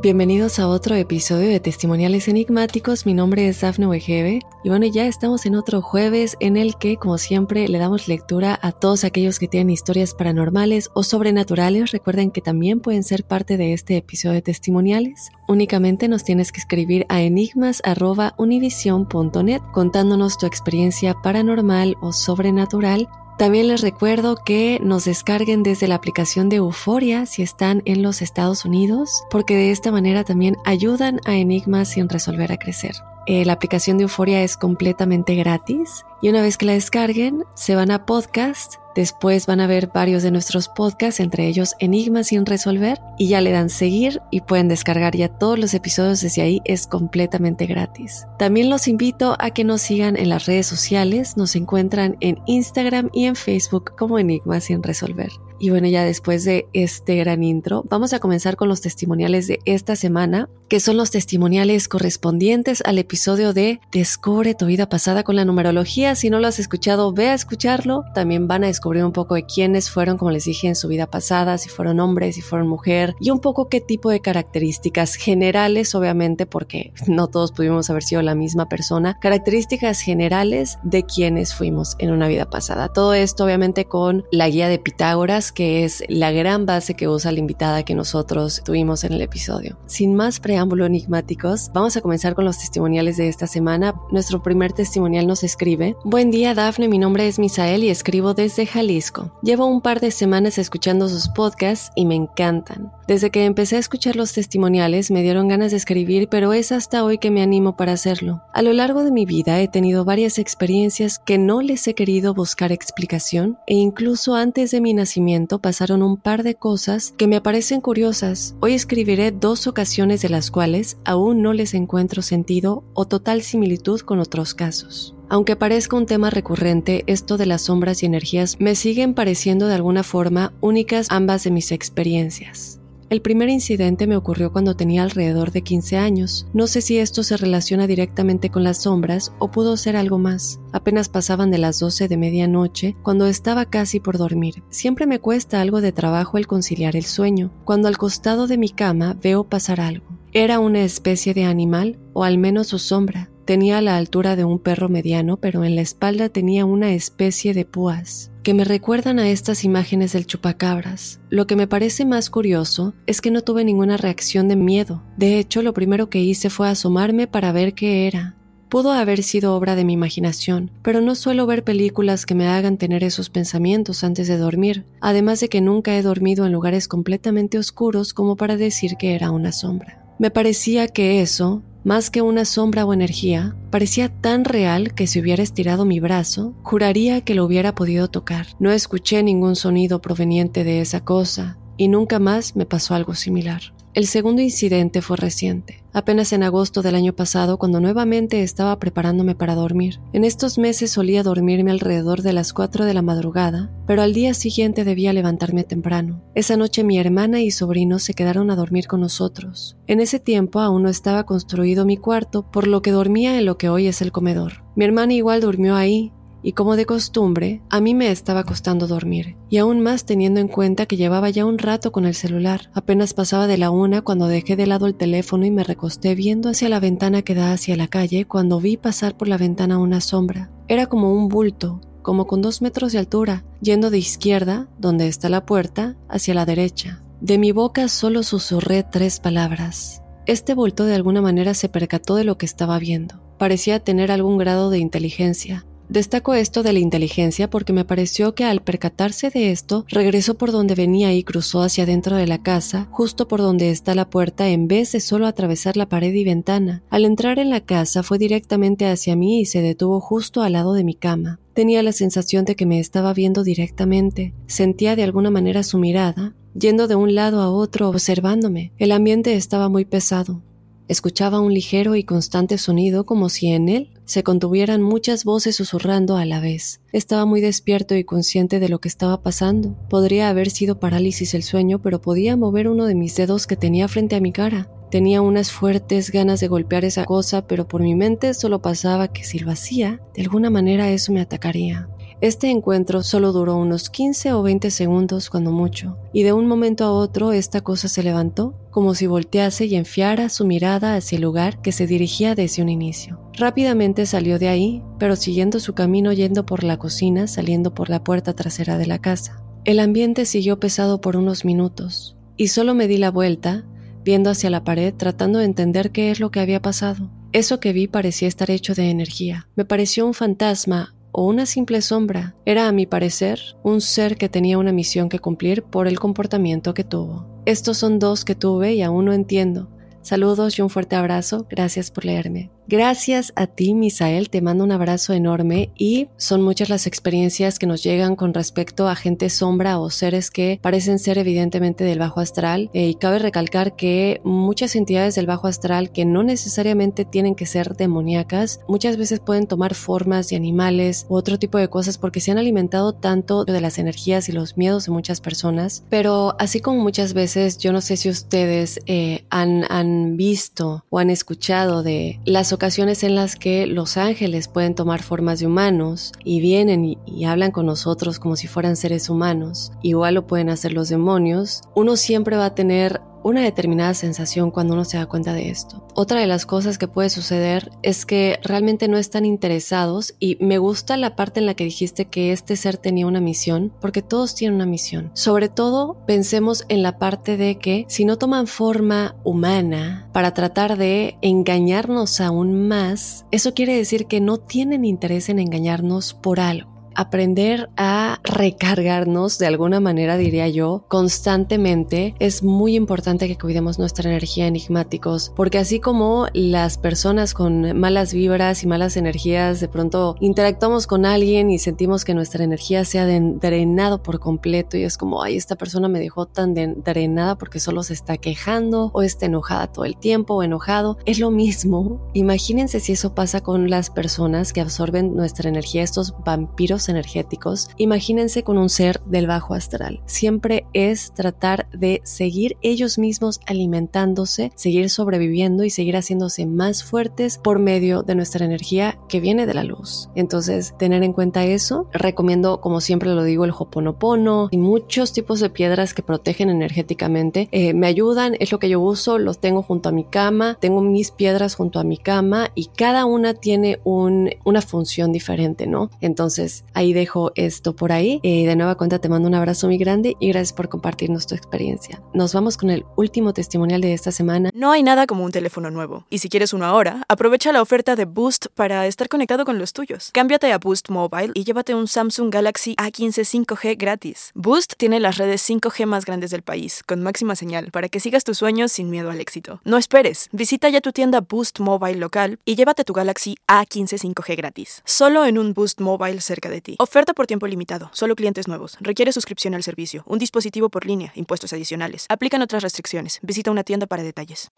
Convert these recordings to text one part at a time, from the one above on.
Bienvenidos a otro episodio de Testimoniales Enigmáticos. Mi nombre es Dafne Wegebe y bueno, ya estamos en otro jueves en el que, como siempre, le damos lectura a todos aquellos que tienen historias paranormales o sobrenaturales. Recuerden que también pueden ser parte de este episodio de Testimoniales. Únicamente nos tienes que escribir a enigmas.univision.net contándonos tu experiencia paranormal o sobrenatural también les recuerdo que nos descarguen desde la aplicación de Euforia si están en los Estados Unidos, porque de esta manera también ayudan a Enigmas sin resolver a crecer. Eh, la aplicación de Euforia es completamente gratis y una vez que la descarguen, se van a podcast, después van a ver varios de nuestros podcasts, entre ellos Enigmas sin resolver, y ya le dan seguir y pueden descargar ya todos los episodios desde ahí, es completamente gratis. También los invito a que nos sigan en las redes sociales, nos encuentran en Instagram y en Facebook como Enigmas sin resolver. Y bueno, ya después de este gran intro, vamos a comenzar con los testimoniales de esta semana, que son los testimoniales correspondientes al episodio de Descubre tu vida pasada con la numerología. Si no lo has escuchado, ve a escucharlo. También van a descubrir un poco de quiénes fueron, como les dije, en su vida pasada, si fueron hombres, si fueron mujer, y un poco qué tipo de características generales, obviamente, porque no todos pudimos haber sido la misma persona, características generales de quienes fuimos en una vida pasada. Todo esto, obviamente, con la guía de Pitágoras que es la gran base que usa la invitada que nosotros tuvimos en el episodio. Sin más preámbulo enigmáticos, vamos a comenzar con los testimoniales de esta semana. Nuestro primer testimonial nos escribe, Buen día Dafne, mi nombre es Misael y escribo desde Jalisco. Llevo un par de semanas escuchando sus podcasts y me encantan. Desde que empecé a escuchar los testimoniales me dieron ganas de escribir, pero es hasta hoy que me animo para hacerlo. A lo largo de mi vida he tenido varias experiencias que no les he querido buscar explicación e incluso antes de mi nacimiento pasaron un par de cosas que me parecen curiosas. Hoy escribiré dos ocasiones de las cuales aún no les encuentro sentido o total similitud con otros casos. Aunque parezca un tema recurrente, esto de las sombras y energías me siguen pareciendo de alguna forma únicas ambas de mis experiencias. El primer incidente me ocurrió cuando tenía alrededor de 15 años. No sé si esto se relaciona directamente con las sombras o pudo ser algo más. Apenas pasaban de las 12 de medianoche cuando estaba casi por dormir. Siempre me cuesta algo de trabajo el conciliar el sueño. Cuando al costado de mi cama veo pasar algo. Era una especie de animal o al menos su sombra. Tenía la altura de un perro mediano, pero en la espalda tenía una especie de púas que me recuerdan a estas imágenes del chupacabras. Lo que me parece más curioso es que no tuve ninguna reacción de miedo. De hecho, lo primero que hice fue asomarme para ver qué era. Pudo haber sido obra de mi imaginación, pero no suelo ver películas que me hagan tener esos pensamientos antes de dormir, además de que nunca he dormido en lugares completamente oscuros como para decir que era una sombra. Me parecía que eso, más que una sombra o energía, parecía tan real que si hubiera estirado mi brazo, juraría que lo hubiera podido tocar. No escuché ningún sonido proveniente de esa cosa y nunca más me pasó algo similar. El segundo incidente fue reciente, apenas en agosto del año pasado cuando nuevamente estaba preparándome para dormir. En estos meses solía dormirme alrededor de las 4 de la madrugada, pero al día siguiente debía levantarme temprano. Esa noche mi hermana y sobrino se quedaron a dormir con nosotros. En ese tiempo aún no estaba construido mi cuarto, por lo que dormía en lo que hoy es el comedor. Mi hermana igual durmió ahí, y como de costumbre, a mí me estaba costando dormir, y aún más teniendo en cuenta que llevaba ya un rato con el celular. Apenas pasaba de la una cuando dejé de lado el teléfono y me recosté viendo hacia la ventana que da hacia la calle cuando vi pasar por la ventana una sombra. Era como un bulto, como con dos metros de altura, yendo de izquierda, donde está la puerta, hacia la derecha. De mi boca solo susurré tres palabras. Este bulto de alguna manera se percató de lo que estaba viendo. Parecía tener algún grado de inteligencia, Destaco esto de la inteligencia porque me pareció que al percatarse de esto, regresó por donde venía y cruzó hacia dentro de la casa, justo por donde está la puerta, en vez de solo atravesar la pared y ventana. Al entrar en la casa fue directamente hacia mí y se detuvo justo al lado de mi cama. Tenía la sensación de que me estaba viendo directamente. Sentía de alguna manera su mirada, yendo de un lado a otro observándome. El ambiente estaba muy pesado. Escuchaba un ligero y constante sonido como si en él se contuvieran muchas voces susurrando a la vez. Estaba muy despierto y consciente de lo que estaba pasando. Podría haber sido parálisis el sueño, pero podía mover uno de mis dedos que tenía frente a mi cara. Tenía unas fuertes ganas de golpear esa cosa, pero por mi mente solo pasaba que si lo hacía, de alguna manera eso me atacaría. Este encuentro solo duró unos 15 o 20 segundos cuando mucho, y de un momento a otro esta cosa se levantó, como si voltease y enfiara su mirada hacia el lugar que se dirigía desde un inicio. Rápidamente salió de ahí, pero siguiendo su camino yendo por la cocina, saliendo por la puerta trasera de la casa. El ambiente siguió pesado por unos minutos, y solo me di la vuelta, viendo hacia la pared tratando de entender qué es lo que había pasado. Eso que vi parecía estar hecho de energía. Me pareció un fantasma o una simple sombra. Era, a mi parecer, un ser que tenía una misión que cumplir por el comportamiento que tuvo. Estos son dos que tuve y aún no entiendo. Saludos y un fuerte abrazo. Gracias por leerme. Gracias a ti, Misael, te mando un abrazo enorme y son muchas las experiencias que nos llegan con respecto a gente sombra o seres que parecen ser evidentemente del bajo astral. Eh, y cabe recalcar que muchas entidades del bajo astral que no necesariamente tienen que ser demoníacas, muchas veces pueden tomar formas de animales u otro tipo de cosas porque se han alimentado tanto de las energías y los miedos de muchas personas, pero así como muchas veces yo no sé si ustedes eh, han, han visto o han escuchado de las ocasiones en las que los ángeles pueden tomar formas de humanos y vienen y, hablan con nosotros como si fueran seres humanos, igual lo pueden hacer los demonios, uno siempre va a tener una determinada sensación cuando uno se da cuenta de esto. Otra de las cosas que puede suceder es que realmente no están interesados y me gusta la parte en la que dijiste que este ser tenía una misión, porque todos tienen una misión. Sobre todo pensemos en la parte de que si no toman forma humana para tratar de engañarnos aún más, eso quiere decir que no tienen interés en engañarnos por algo aprender a recargarnos de alguna manera, diría yo, constantemente. Es muy importante que cuidemos nuestra energía enigmáticos, porque así como las personas con malas vibras y malas energías de pronto interactuamos con alguien y sentimos que nuestra energía se ha drenado por completo y es como, ay, esta persona me dejó tan drenada porque solo se está quejando o está enojada todo el tiempo o enojado. Es lo mismo. Imagínense si eso pasa con las personas que absorben nuestra energía, estos vampiros energéticos, imagínense con un ser del bajo astral. Siempre es tratar de seguir ellos mismos alimentándose, seguir sobreviviendo y seguir haciéndose más fuertes por medio de nuestra energía que viene de la luz. Entonces, tener en cuenta eso, recomiendo, como siempre lo digo, el hoponopono y muchos tipos de piedras que protegen energéticamente. Eh, me ayudan, es lo que yo uso, los tengo junto a mi cama, tengo mis piedras junto a mi cama y cada una tiene un, una función diferente, ¿no? Entonces, ahí dejo esto por ahí. Eh, de nueva cuenta te mando un abrazo muy grande y gracias por compartirnos tu experiencia. Nos vamos con el último testimonial de esta semana. No hay nada como un teléfono nuevo. Y si quieres uno ahora, aprovecha la oferta de Boost para estar conectado con los tuyos. Cámbiate a Boost Mobile y llévate un Samsung Galaxy A15 5G gratis. Boost tiene las redes 5G más grandes del país, con máxima señal, para que sigas tus sueños sin miedo al éxito. No esperes, visita ya tu tienda Boost Mobile local y llévate tu Galaxy A15 5G gratis. Solo en un Boost Mobile cerca de ti Oferta por tiempo limitado. Solo clientes nuevos. Requiere suscripción al servicio. Un dispositivo por línea. Impuestos adicionales. Aplican otras restricciones. Visita una tienda para detalles.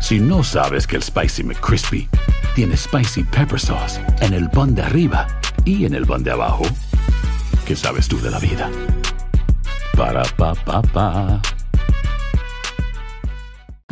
Si no sabes que el Spicy McCrispy tiene Spicy Pepper Sauce en el pan de arriba y en el pan de abajo, ¿qué sabes tú de la vida? Para, pa, pa, pa.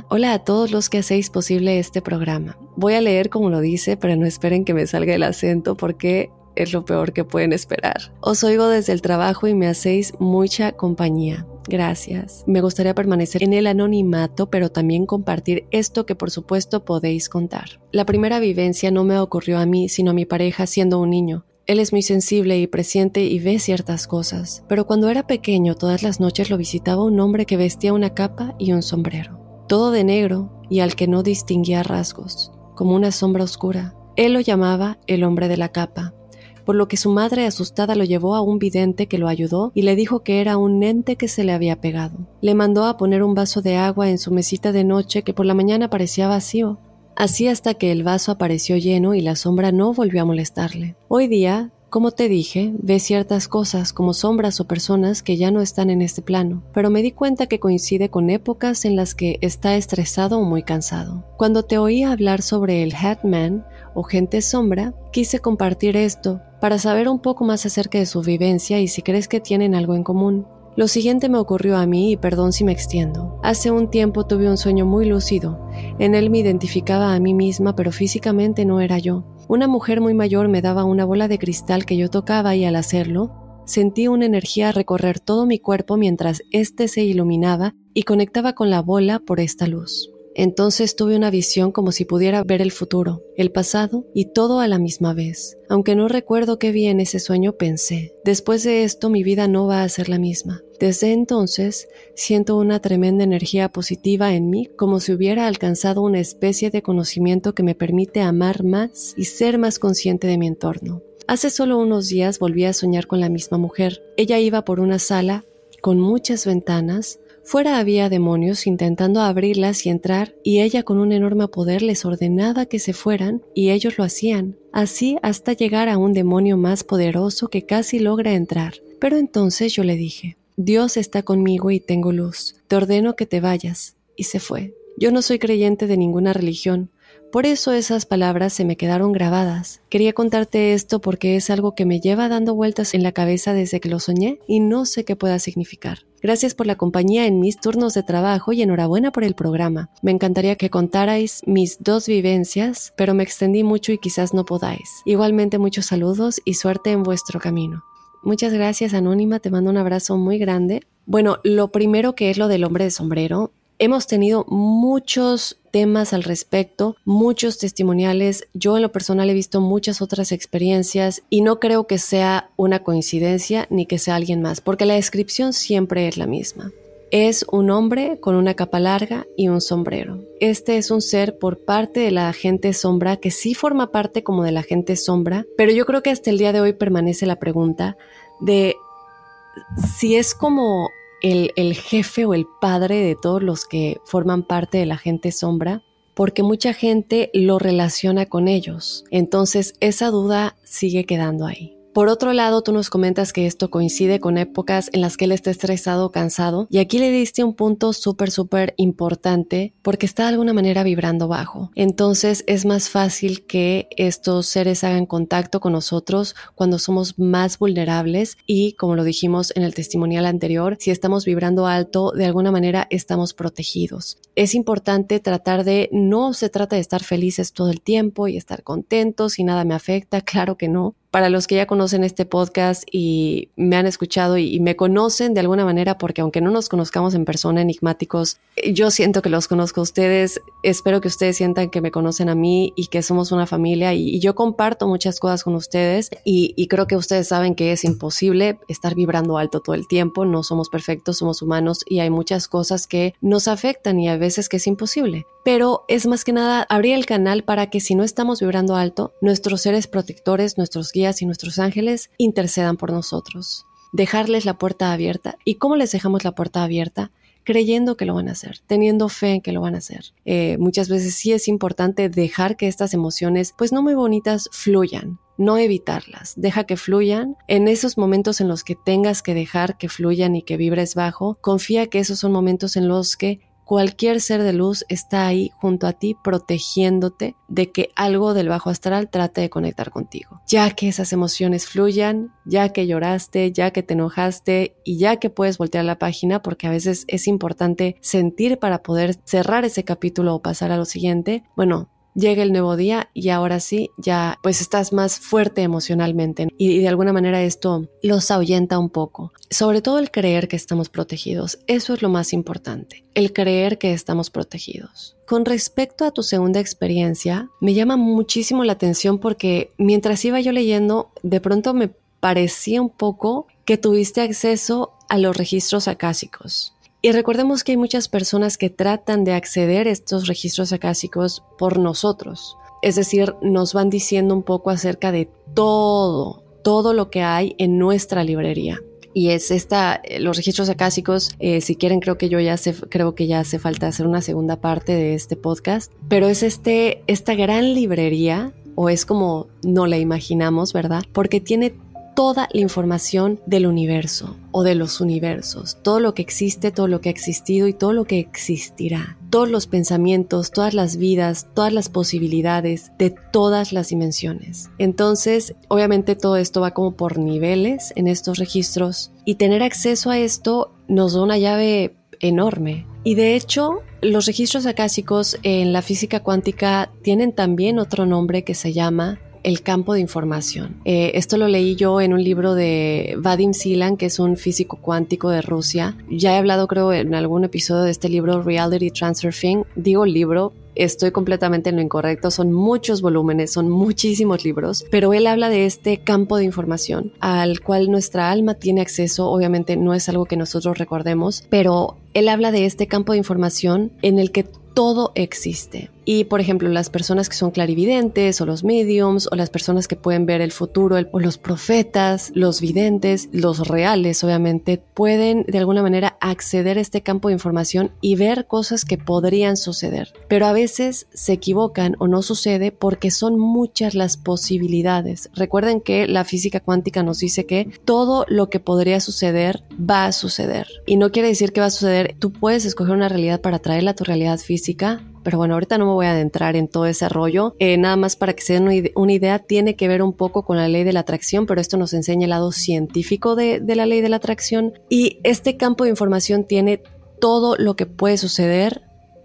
Hola a todos los que hacéis posible este programa. Voy a leer como lo dice, pero no esperen que me salga el acento porque es lo peor que pueden esperar. Os oigo desde el trabajo y me hacéis mucha compañía. Gracias. Me gustaría permanecer en el anonimato, pero también compartir esto que por supuesto podéis contar. La primera vivencia no me ocurrió a mí, sino a mi pareja siendo un niño. Él es muy sensible y presciente y ve ciertas cosas, pero cuando era pequeño todas las noches lo visitaba un hombre que vestía una capa y un sombrero, todo de negro y al que no distinguía rasgos, como una sombra oscura. Él lo llamaba el hombre de la capa, por lo que su madre asustada lo llevó a un vidente que lo ayudó y le dijo que era un ente que se le había pegado. Le mandó a poner un vaso de agua en su mesita de noche que por la mañana parecía vacío. Así hasta que el vaso apareció lleno y la sombra no volvió a molestarle. Hoy día, como te dije, ve ciertas cosas como sombras o personas que ya no están en este plano, pero me di cuenta que coincide con épocas en las que está estresado o muy cansado. Cuando te oí hablar sobre el Hatman o gente sombra, quise compartir esto para saber un poco más acerca de su vivencia y si crees que tienen algo en común. Lo siguiente me ocurrió a mí y perdón si me extiendo. Hace un tiempo tuve un sueño muy lúcido. En él me identificaba a mí misma, pero físicamente no era yo. Una mujer muy mayor me daba una bola de cristal que yo tocaba y al hacerlo, sentí una energía recorrer todo mi cuerpo mientras éste se iluminaba y conectaba con la bola por esta luz. Entonces tuve una visión como si pudiera ver el futuro, el pasado y todo a la misma vez. Aunque no recuerdo qué vi en ese sueño, pensé, después de esto mi vida no va a ser la misma. Desde entonces siento una tremenda energía positiva en mí como si hubiera alcanzado una especie de conocimiento que me permite amar más y ser más consciente de mi entorno. Hace solo unos días volví a soñar con la misma mujer. Ella iba por una sala con muchas ventanas Fuera había demonios intentando abrirlas y entrar, y ella con un enorme poder les ordenaba que se fueran, y ellos lo hacían, así hasta llegar a un demonio más poderoso que casi logra entrar. Pero entonces yo le dije, Dios está conmigo y tengo luz, te ordeno que te vayas, y se fue. Yo no soy creyente de ninguna religión, por eso esas palabras se me quedaron grabadas. Quería contarte esto porque es algo que me lleva dando vueltas en la cabeza desde que lo soñé y no sé qué pueda significar. Gracias por la compañía en mis turnos de trabajo y enhorabuena por el programa. Me encantaría que contarais mis dos vivencias, pero me extendí mucho y quizás no podáis. Igualmente muchos saludos y suerte en vuestro camino. Muchas gracias Anónima, te mando un abrazo muy grande. Bueno, lo primero que es lo del hombre de sombrero, Hemos tenido muchos temas al respecto, muchos testimoniales. Yo en lo personal he visto muchas otras experiencias y no creo que sea una coincidencia ni que sea alguien más, porque la descripción siempre es la misma. Es un hombre con una capa larga y un sombrero. Este es un ser por parte de la gente sombra que sí forma parte como de la gente sombra, pero yo creo que hasta el día de hoy permanece la pregunta de si es como el, jefe o el padre de todos los que forman parte de la gente sombra, porque mucha gente lo relaciona con ellos. Entonces esa duda sigue quedando ahí. Por otro lado, tú nos comentas que esto coincide con épocas en las que él está estresado o cansado, y aquí le diste un punto súper, súper importante porque está de alguna manera vibrando bajo. Entonces es más fácil que estos seres hagan contacto con nosotros cuando somos más vulnerables y, como lo dijimos en el testimonial anterior, si estamos vibrando alto, de alguna manera estamos protegidos. Es importante tratar de, no se trata de estar felices todo el tiempo y estar contentos y nada me afecta, claro que no, para los que ya conocen este podcast y me han escuchado y, me conocen de alguna manera, porque aunque no nos conozcamos en persona, enigmáticos, yo siento que los conozco a ustedes, espero que ustedes sientan que me conocen a mí y que somos una familia y, yo comparto muchas cosas con ustedes y, y, creo que ustedes saben que es imposible estar vibrando alto todo el tiempo, no somos perfectos, somos humanos y hay muchas cosas que nos afectan y a veces que es imposible. Pero es más que nada abrir el canal para que si no estamos vibrando alto, nuestros seres protectores, nuestros guías, y nuestros ángeles intercedan por nosotros. Dejarles la puerta abierta. ¿Y cómo les dejamos la puerta abierta? creyendo que lo van a hacer, teniendo fe en que lo van a hacer. Eh, muchas veces sí es importante dejar que estas emociones, pues no muy bonitas, fluyan no evitarlas, deja que fluyan. En esos momentos en los que tengas que dejar que fluyan y que vibres bajo, confía que esos son momentos en los que cualquier ser de luz está ahí junto a ti protegiéndote de que algo del bajo astral trate de conectar contigo. Ya que esas emociones fluyan, ya que lloraste, ya que te enojaste y ya que puedes voltear la página porque a veces es importante sentir para poder cerrar ese capítulo o pasar a lo siguiente, bueno, llega el nuevo día y ahora sí, ya pues estás más fuerte emocionalmente y, de alguna manera esto los ahuyenta un poco. Sobre todo el creer que estamos protegidos, eso es lo más importante, el creer que estamos protegidos. Con respecto a tu segunda experiencia, me llama muchísimo la atención porque mientras iba yo leyendo, de pronto me parecía un poco que tuviste acceso a los registros acásicos. Y recordemos que hay muchas personas que tratan de acceder a estos registros acásicos por nosotros. Es decir, nos van diciendo un poco acerca de todo, todo lo que hay en nuestra librería. Y es esta, eh, los registros acásicos, eh, si quieren creo que yo ya sé, creo que ya hace falta hacer una segunda parte de este podcast, pero es este, esta gran librería, o es como no la imaginamos, ¿verdad? Porque tiene toda la información del universo o de los universos, todo lo que existe, todo lo que ha existido y todo lo que existirá, todos los pensamientos, todas las vidas, todas las posibilidades de todas las dimensiones. Entonces, obviamente todo esto va como por niveles en estos registros y tener acceso a esto nos da una llave enorme. Y de hecho, los registros acásicos en la física cuántica tienen también otro nombre que se llama el campo de información. Eh, esto lo leí yo en un libro de Vadim Silan, que es un físico cuántico de Rusia. Ya he hablado creo en algún episodio de este libro Reality Transfer Thing. Digo libro, estoy completamente en lo incorrecto, son muchos volúmenes, son muchísimos libros, pero él habla de este campo de información al cual nuestra alma tiene acceso, obviamente no es algo que nosotros recordemos, pero él habla de este campo de información en el que todo existe. Y por ejemplo, las personas que son clarividentes o los mediums o las personas que pueden ver el futuro o los profetas, los videntes, los reales obviamente, pueden de alguna manera acceder a este campo de información y ver cosas que podrían suceder. Pero a veces se equivocan o no sucede porque son muchas las posibilidades. Recuerden que la física cuántica nos dice que todo lo que podría suceder va a suceder. Y no quiere decir que va a suceder. Tú puedes escoger una realidad para traerla a tu realidad física pero bueno, ahorita no me voy a adentrar en todo ese rollo. Eh, nada más para que se den una idea, tiene que ver un poco con la ley de la atracción, pero esto nos enseña el lado científico de, de la ley de la atracción. Y este campo de información tiene todo lo que puede suceder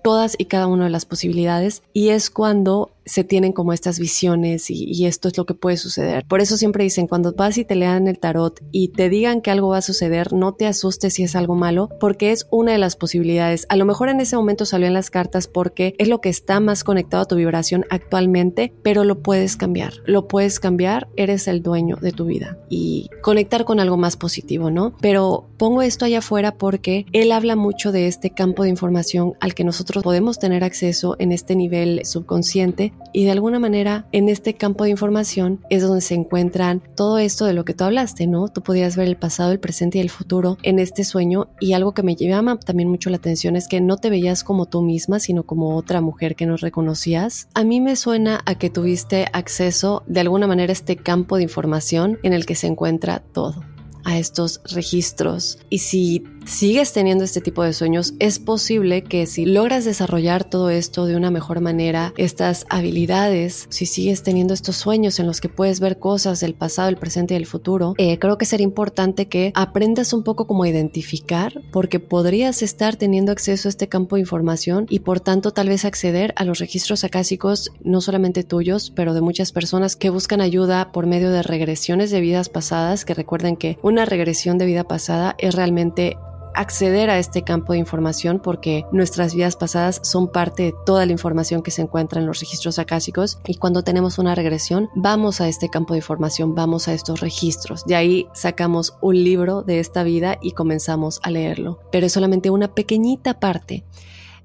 todas y cada una de las posibilidades y es cuando se tienen como estas visiones y, esto es lo que puede suceder. Por eso siempre dicen, cuando vas y te lean el tarot y te digan que algo va a suceder, no te asustes si es algo malo, porque es una de las posibilidades. A lo mejor en ese momento salió en las cartas porque es lo que está más conectado a tu vibración actualmente, pero lo puedes cambiar. Lo puedes cambiar, eres el dueño de tu vida y conectar con algo más positivo, ¿no? Pero pongo esto allá afuera porque él habla mucho de este campo de información al que nosotros podemos tener acceso en este nivel subconsciente y de alguna manera en este campo de información es donde se encuentran todo esto de lo que tú hablaste, ¿no? Tú podías ver el pasado, el presente y el futuro en este sueño y algo que me llama también mucho la atención es que no te veías como tú misma, sino como otra mujer que nos reconocías. A mí me suena a que tuviste acceso de alguna manera a este campo de información en el que se encuentra todo a estos registros. Y si sigues teniendo este tipo de sueños, es posible que si logras desarrollar todo esto de una mejor manera, estas habilidades, si sigues teniendo estos sueños en los que puedes ver cosas del pasado, el presente y el futuro, eh, creo que sería importante que aprendas un poco cómo identificar, porque podrías estar teniendo acceso a este campo de información y por tanto tal vez acceder a los registros acásicos, no solamente tuyos, pero de muchas personas que buscan ayuda por medio de regresiones de vidas pasadas, que recuerden que una regresión de vida pasada es realmente acceder a este campo de información porque nuestras vidas pasadas son parte de toda la información que se encuentra en los registros acásicos y cuando tenemos una regresión vamos a este campo de información, vamos a estos registros. De ahí sacamos un libro de esta vida y comenzamos a leerlo, pero es solamente una pequeñita parte.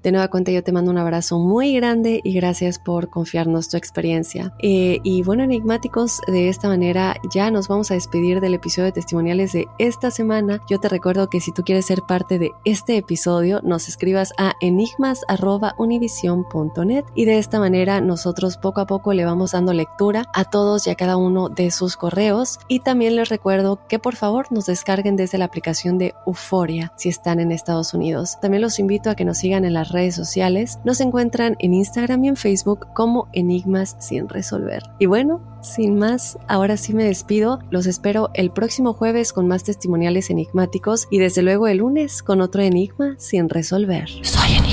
De nueva cuenta yo te mando un abrazo muy grande y gracias por confiarnos tu experiencia. Eh, y bueno, enigmáticos, de esta manera ya nos vamos a despedir del episodio de testimoniales de esta semana. Yo te recuerdo que si tú quieres ser parte de este episodio, nos escribas a enigmas.univision.net y de esta manera nosotros poco a poco le vamos dando lectura a todos y a cada uno de sus correos. Y también les recuerdo que por favor nos descarguen desde la aplicación de Euforia si están en Estados Unidos. También los invito a que nos sigan en las redes sociales. Nos encuentran en Instagram y en Facebook como Enigmas sin resolver. Y bueno, sin más, ahora sí me despido. Los espero el próximo jueves con más testimoniales enigmáticos y desde luego el lunes con otro enigma sin resolver. Soy enigmático.